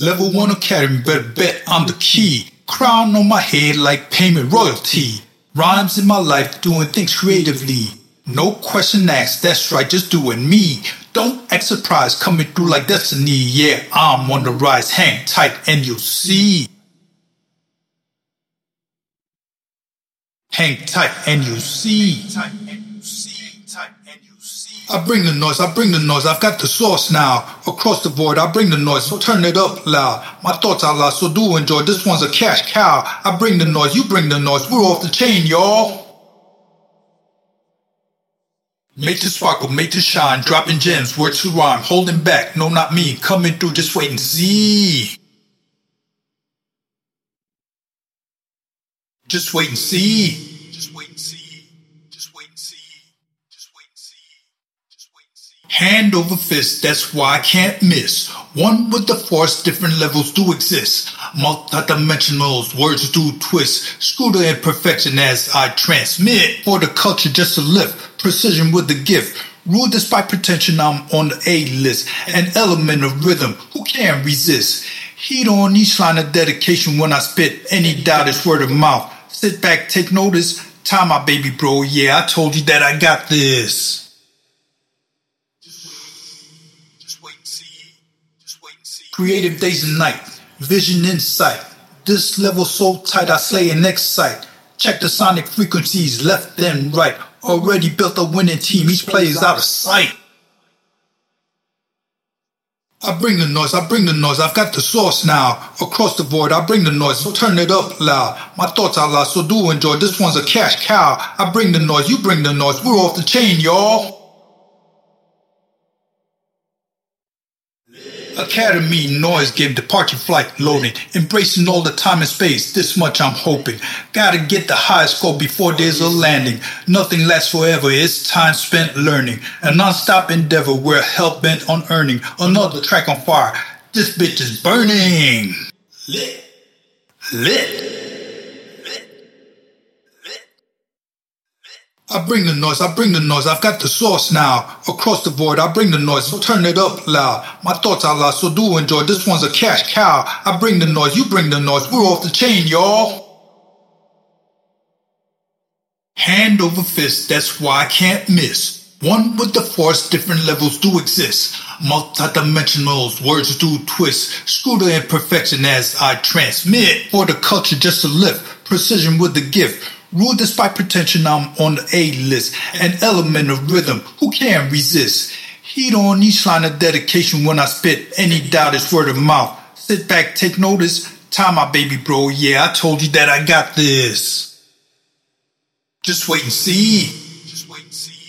Level 1 Academy, better bet I'm the key. Crown on my head like payment royalty. Rhymes in my life, doing things creatively. No question asked, that's right, just doing me. Don't act surprised, coming through like destiny. Yeah, I'm on the rise, hang tight and you'll see. Hang tight and you'll see. I bring the noise, I bring the noise, I've got the sauce now. Across the board, I bring the noise, so turn it up loud. My thoughts are loud, so do enjoy. This one's a cash cow. I bring the noise, you bring the noise, we're off the chain, y'all. Make to sparkle, make to shine, dropping gems, words to rhyme, holding back, no not me, coming through, just wait and see. Just wait and see. Just wait and see. Just wait and see. Just wait and see. Just wait and see. Hand over fist, that's why I can't miss. One with the force, different levels do exist. Multidimensionals, words do twist. Screw the imperfection as I transmit. For the culture just to lift. Precision with the gift. Rule despite pretension, I'm on the A list. An element of rhythm, who can resist? Heat on each line of dedication when I spit. Any doubt is word of mouth. Sit back, take notice. Time my baby bro. Yeah, I told you that I got this. Creative days and night. Vision insight. This level so tight I slay and excite. Check the sonic frequencies left and right. Already built a winning team. Each player's out of sight. I bring the noise, I bring the noise, I've got the sauce now. Across the board, I bring the noise, so turn it up loud. My thoughts are loud, so do enjoy. This one's a cash cow. I bring the noise, you bring the noise, we're off the chain, y'all. Academy noise game departure flight loading, embracing all the time and space. This much I'm hoping. Gotta get the highest score before there's a landing. Nothing lasts forever, it's time spent learning. A non-stop endeavor, we're hell bent on earning. Another track on fire. This bitch is burning. Lit. Lit. I bring the noise, I bring the noise, I've got the sauce now. Across the board, I bring the noise, so turn it up loud. My thoughts are loud, so do enjoy. This one's a cash cow. I bring the noise, you bring the noise, we're off the chain, y'all. Hand over fist, that's why I can't miss. One with the force, different levels do exist. Multidimensionals, words do twist. Screw the imperfection as I transmit. For the culture just to lift. Precision with the gift. Rule despite pretension, I'm on the A list. An element of rhythm, who can resist? Heat on each line of dedication when I spit. Any doubt is word of mouth. Sit back, take notice. Time my baby bro. Yeah, I told you that I got this. Just wait and see. Just wait and see.